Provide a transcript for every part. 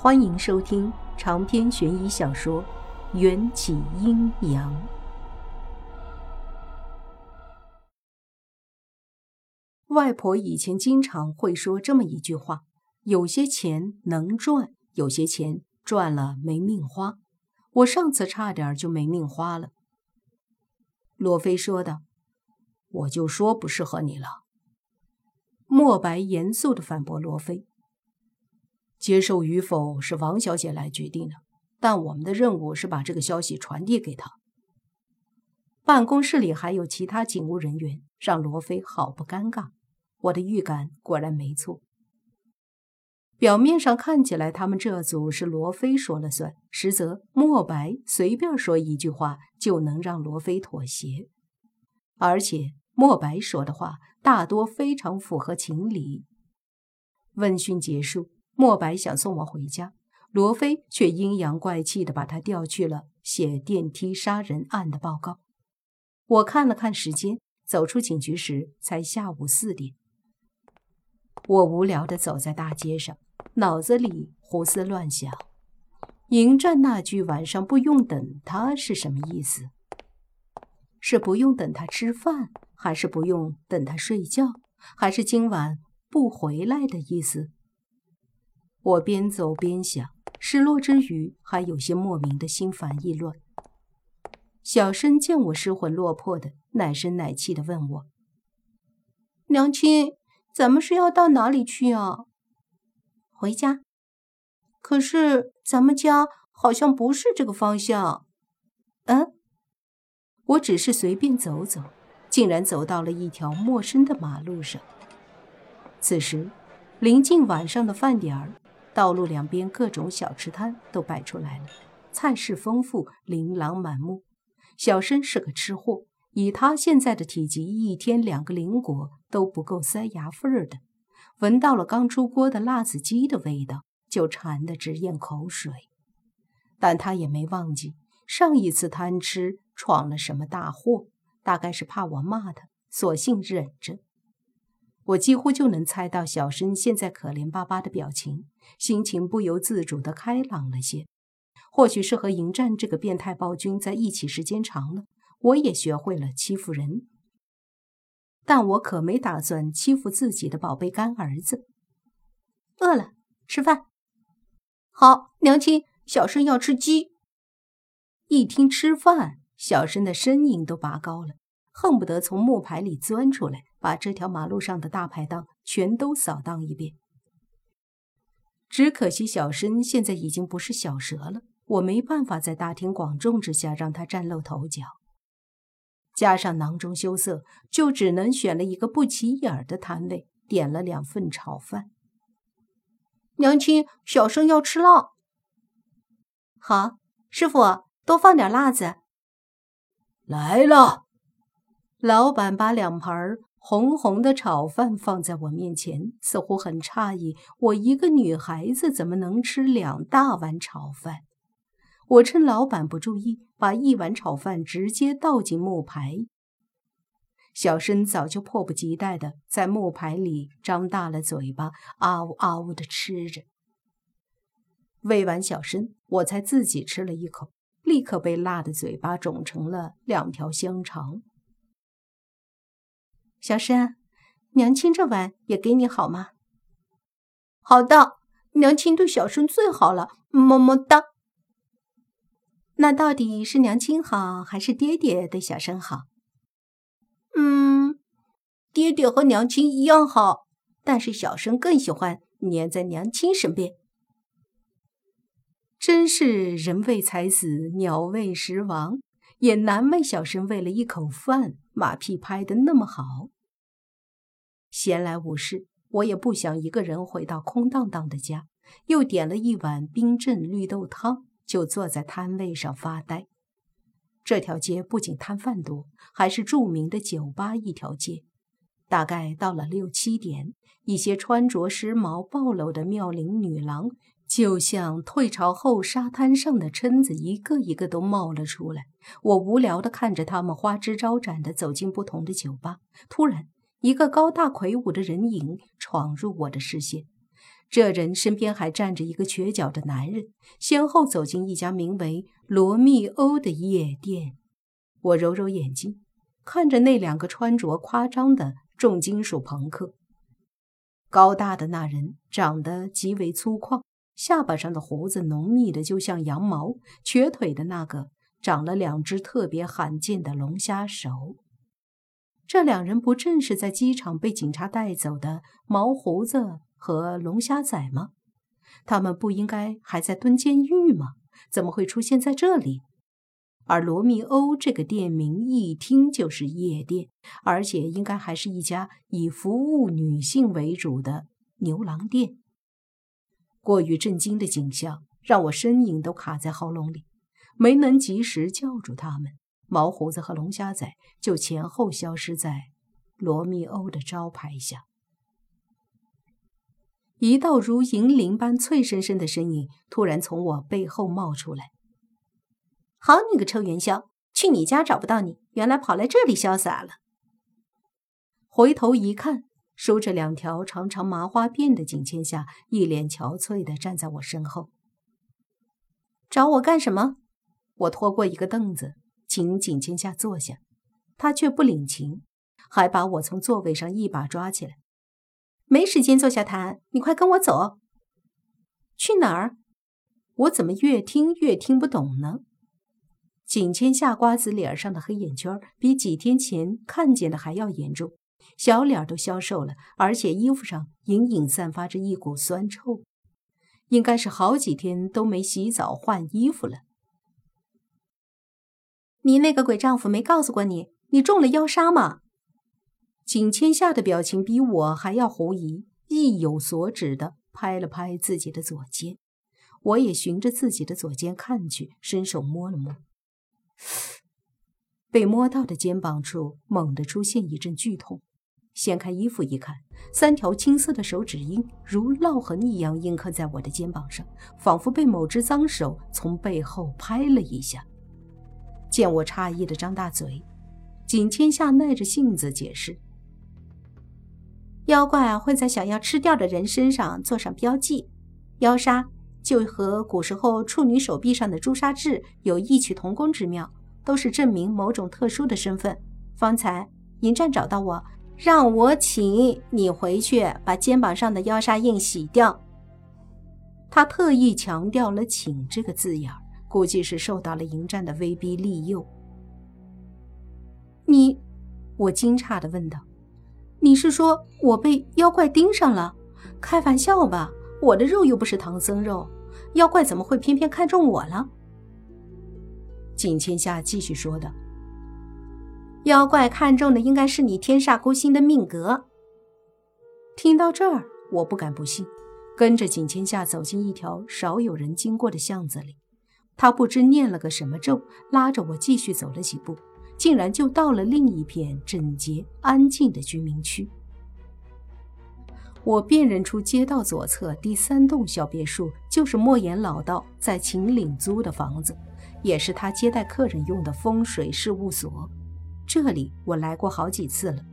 欢迎收听长篇悬疑小说《缘起阴阳》。外婆以前经常会说这么一句话：“有些钱能赚，有些钱赚了没命花。”我上次差点就没命花了。罗非说道：“我就说不适合你了。”莫白严肃地反驳罗非。接受与否是王小姐来决定的，但我们的任务是把这个消息传递给她。办公室里还有其他警务人员，让罗非好不尴尬。我的预感果然没错。表面上看起来他们这组是罗非说了算，实则莫白随便说一句话就能让罗非妥协，而且莫白说的话大多非常符合情理。问讯结束。莫白想送我回家，罗非却阴阳怪气地把他调去了写电梯杀人案的报告。我看了看时间，走出警局时才下午四点。我无聊地走在大街上，脑子里胡思乱想：迎战那句“晚上不用等他”是什么意思？是不用等他吃饭，还是不用等他睡觉，还是今晚不回来的意思？我边走边想，失落之余还有些莫名的心烦意乱。小申见我失魂落魄的，奶声奶气的问我：“娘亲，咱们是要到哪里去啊？”“回家。”“可是咱们家好像不是这个方向。”“嗯。”我只是随便走走，竟然走到了一条陌生的马路上。此时，临近晚上的饭点儿。道路两边各种小吃摊都摆出来了，菜式丰富，琳琅满目。小申是个吃货，以他现在的体积，一天两个零果都不够塞牙缝儿的。闻到了刚出锅的辣子鸡的味道，就馋得直咽口水。但他也没忘记上一次贪吃闯了什么大祸，大概是怕我骂他，索性忍着。我几乎就能猜到小生现在可怜巴巴的表情，心情不由自主地开朗了些。或许是和迎战这个变态暴君在一起时间长了，我也学会了欺负人。但我可没打算欺负自己的宝贝干儿子。饿了，吃饭。好，娘亲，小生要吃鸡。一听吃饭，小生的声音都拔高了，恨不得从木牌里钻出来。把这条马路上的大排档全都扫荡一遍。只可惜小申现在已经不是小蛇了，我没办法在大庭广众之下让他崭露头角。加上囊中羞涩，就只能选了一个不起眼的摊位，点了两份炒饭。娘亲，小生要吃辣。好，师傅多放点辣子。来了，老板把两盘红红的炒饭放在我面前，似乎很诧异，我一个女孩子怎么能吃两大碗炒饭？我趁老板不注意，把一碗炒饭直接倒进木牌。小申早就迫不及待地在木牌里张大了嘴巴，嗷嗷地吃着。喂完小申，我才自己吃了一口，立刻被辣的嘴巴肿成了两条香肠。小申，娘亲这碗也给你好吗？好的，娘亲对小生最好了，么么哒。那到底是娘亲好，还是爹爹对小生好？嗯，爹爹和娘亲一样好，但是小生更喜欢黏在娘亲身边。真是人为财死，鸟为食亡。也难为小生为了一口饭，马屁拍得那么好。闲来无事，我也不想一个人回到空荡荡的家，又点了一碗冰镇绿豆汤，就坐在摊位上发呆。这条街不仅摊贩多，还是著名的酒吧一条街。大概到了六七点，一些穿着时髦、暴露的妙龄女郎。就像退潮后沙滩上的蛏子，一个一个都冒了出来。我无聊地看着他们花枝招展地走进不同的酒吧。突然，一个高大魁梧的人影闯入我的视线。这人身边还站着一个瘸脚的男人，先后走进一家名为“罗密欧”的夜店。我揉揉眼睛，看着那两个穿着夸张的重金属朋克。高大的那人长得极为粗犷，下巴上的胡子浓密的就像羊毛；瘸腿的那个长了两只特别罕见的龙虾手。这两人不正是在机场被警察带走的毛胡子？和龙虾仔吗？他们不应该还在蹲监狱吗？怎么会出现在这里？而罗密欧这个店名一听就是夜店，而且应该还是一家以服务女性为主的牛郎店。过于震惊的景象让我声音都卡在喉咙里，没能及时叫住他们。毛胡子和龙虾仔就前后消失在罗密欧的招牌下。一道如银铃般脆生生的声音突然从我背后冒出来：“好你个臭元宵，去你家找不到你，原来跑来这里潇洒了。”回头一看，梳着两条长长麻花辫的景千夏一脸憔悴地站在我身后。找我干什么？我拖过一个凳子，请景千夏坐下，他却不领情，还把我从座位上一把抓起来。没时间坐下谈，你快跟我走。去哪儿？我怎么越听越听不懂呢？景千夏瓜子脸上的黑眼圈比几天前看见的还要严重，小脸都消瘦了，而且衣服上隐隐散发着一股酸臭，应该是好几天都没洗澡换衣服了。你那个鬼丈夫没告诉过你，你中了妖杀吗？景千夏的表情比我还要狐疑，意有所指的拍了拍自己的左肩，我也循着自己的左肩看去，伸手摸了摸，被摸到的肩膀处猛地出现一阵剧痛。掀开衣服一看，三条青色的手指印如烙痕一样印刻在我的肩膀上，仿佛被某只脏手从背后拍了一下。见我诧异的张大嘴，景千夏耐着性子解释。妖怪会在想要吃掉的人身上做上标记，妖杀就和古时候处女手臂上的朱砂痣有异曲同工之妙，都是证明某种特殊的身份。方才迎战找到我，让我请你回去把肩膀上的妖杀印洗掉。他特意强调了“请”这个字眼儿，估计是受到了迎战的威逼利诱。你，我惊诧地问道。你是说我被妖怪盯上了？开玩笑吧！我的肉又不是唐僧肉，妖怪怎么会偏偏看中我了？景千夏继续说道：“妖怪看中的应该是你天煞孤星的命格。”听到这儿，我不敢不信，跟着景千夏走进一条少有人经过的巷子里。他不知念了个什么咒，拉着我继续走了几步。竟然就到了另一片整洁安静的居民区。我辨认出街道左侧第三栋小别墅就是莫言老道在秦岭租的房子，也是他接待客人用的风水事务所。这里我来过好几次了，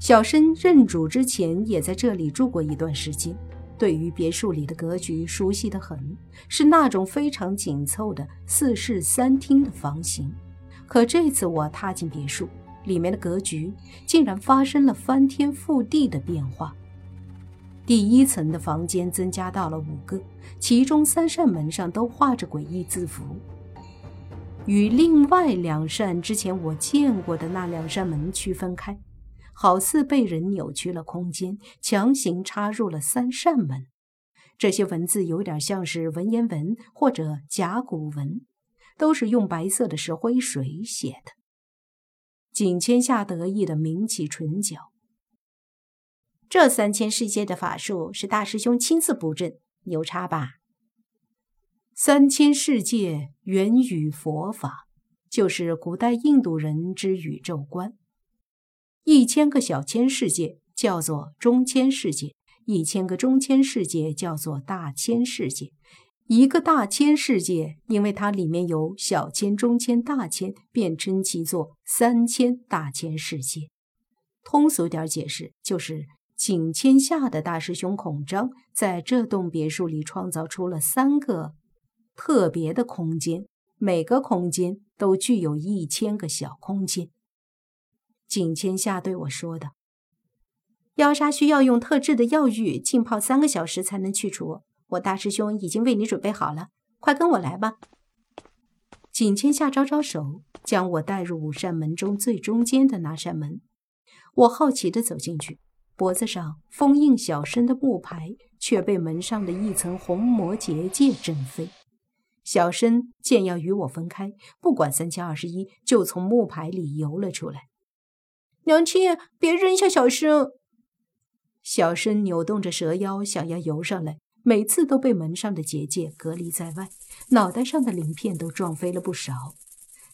小申认主之前也在这里住过一段时间，对于别墅里的格局熟悉的很，是那种非常紧凑的四室三厅的房型。可这次我踏进别墅，里面的格局竟然发生了翻天覆地的变化。第一层的房间增加到了五个，其中三扇门上都画着诡异字符，与另外两扇之前我见过的那两扇门区分开，好似被人扭曲了空间，强行插入了三扇门。这些文字有点像是文言文或者甲骨文。都是用白色的石灰水写的。景千夏得意的抿起唇角。这三千世界的法术是大师兄亲自布阵，牛叉吧？三千世界源于佛法，就是古代印度人之宇宙观。一千个小千世界叫做中千世界，一千个中千世界叫做大千世界。一个大千世界，因为它里面有小千、中千、大千，便称其作三千大千世界。通俗点解释，就是景千夏的大师兄孔章在这栋别墅里创造出了三个特别的空间，每个空间都具有一千个小空间。景千夏对我说的：“妖杀需要用特制的药浴浸泡三个小时才能去除，我大师兄已经为你准备好了，快跟我来吧。”景千夏招招手，将我带入五扇门中最中间的那扇门。我好奇地走进去。脖子上封印小生的木牌却被门上的一层红魔结界震飞。小生见要与我分开，不管三七二十一，就从木牌里游了出来。娘亲，别扔下小生！小生扭动着蛇腰，想要游上来，每次都被门上的结界隔离在外，脑袋上的鳞片都撞飞了不少。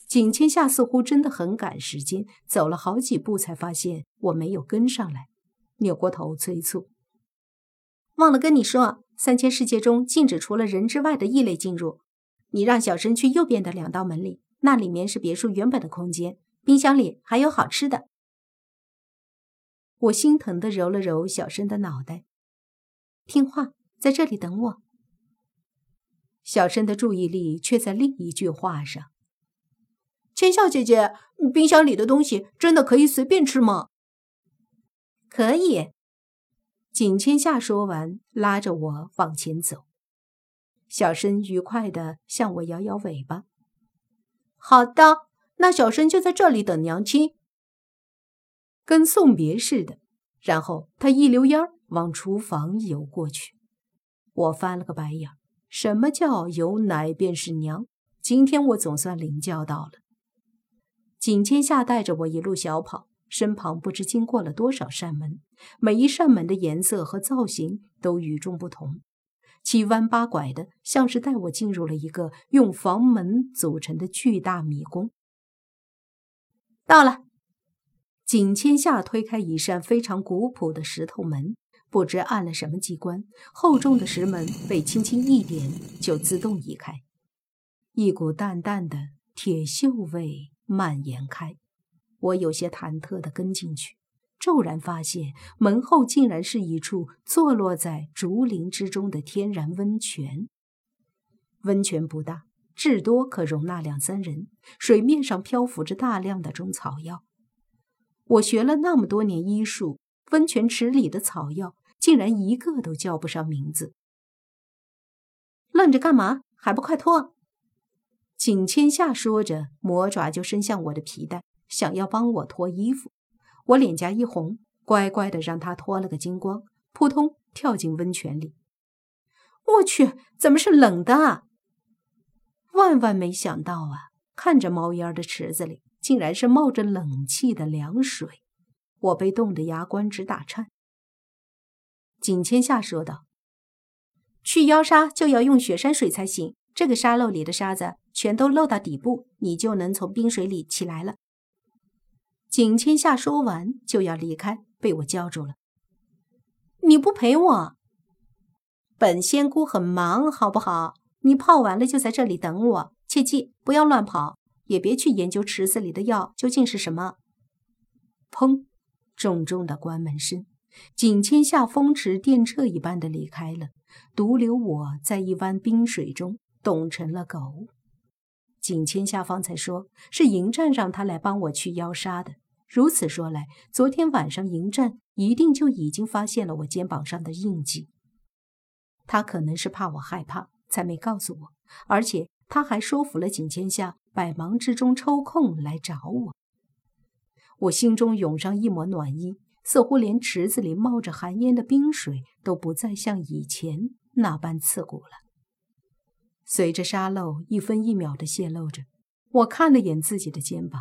景千夏似乎真的很赶时间，走了好几步才发现我没有跟上来。扭过头催促：“忘了跟你说，三千世界中禁止除了人之外的异类进入。你让小生去右边的两道门里，那里面是别墅原本的空间，冰箱里还有好吃的。”我心疼的揉了揉小生的脑袋，听话，在这里等我。小生的注意力却在另一句话上：“千笑姐姐，冰箱里的东西真的可以随便吃吗？”可以，景千夏说完，拉着我往前走。小生愉快地向我摇摇尾巴。好的，那小生就在这里等娘亲，跟送别似的。然后他一溜烟往厨房游过去。我翻了个白眼，什么叫有奶便是娘？今天我总算领教到了。景千夏带着我一路小跑。身旁不知经过了多少扇门，每一扇门的颜色和造型都与众不同，七弯八拐的，像是带我进入了一个用房门组成的巨大迷宫。到了，景千夏推开一扇非常古朴的石头门，不知按了什么机关，厚重的石门被轻轻一点就自动移开，一股淡淡的铁锈味蔓延开。我有些忐忑地跟进去，骤然发现门后竟然是一处坐落在竹林之中的天然温泉。温泉不大，至多可容纳两三人。水面上漂浮着大量的中草药。我学了那么多年医术，温泉池里的草药竟然一个都叫不上名字。愣着干嘛？还不快脱！景千夏说着，魔爪就伸向我的皮带。想要帮我脱衣服，我脸颊一红，乖乖的让他脱了个精光，扑通跳进温泉里。我去，怎么是冷的？啊？万万没想到啊！看着冒烟的池子里，竟然是冒着冷气的凉水，我被冻得牙关直打颤。景千夏说道：“去妖沙就要用雪山水才行，这个沙漏里的沙子全都漏到底部，你就能从冰水里起来了。”景千夏说完就要离开，被我叫住了。你不陪我？本仙姑很忙，好不好？你泡完了就在这里等我，切记不要乱跑，也别去研究池子里的药究竟是什么。砰！重重的关门声，景千夏风驰电掣一般的离开了，独留我在一湾冰水中冻成了狗。景千夏方才说是迎战让他来帮我去妖杀的。如此说来，昨天晚上迎战一定就已经发现了我肩膀上的印记。他可能是怕我害怕，才没告诉我。而且他还说服了景千夏，百忙之中抽空来找我。我心中涌上一抹暖意，似乎连池子里冒着寒烟的冰水都不再像以前那般刺骨了。随着沙漏一分一秒的泄露着，我看了眼自己的肩膀。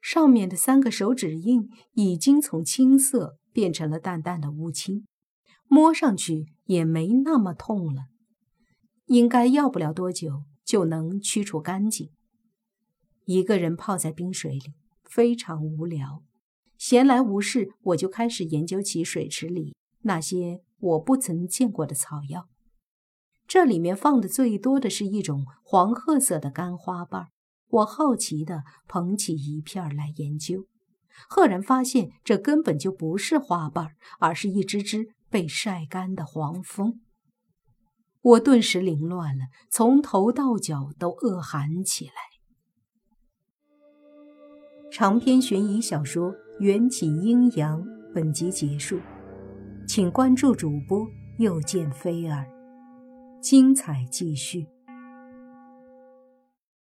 上面的三个手指印已经从青色变成了淡淡的乌青，摸上去也没那么痛了，应该要不了多久就能驱除干净。一个人泡在冰水里非常无聊，闲来无事，我就开始研究起水池里那些我不曾见过的草药。这里面放的最多的是一种黄褐色的干花瓣。我好奇地捧起一片来研究，赫然发现这根本就不是花瓣，而是一只只被晒干的黄蜂。我顿时凌乱了，从头到脚都恶寒起来。长篇悬疑小说《缘起阴阳》本集结束，请关注主播，又见菲儿，精彩继续。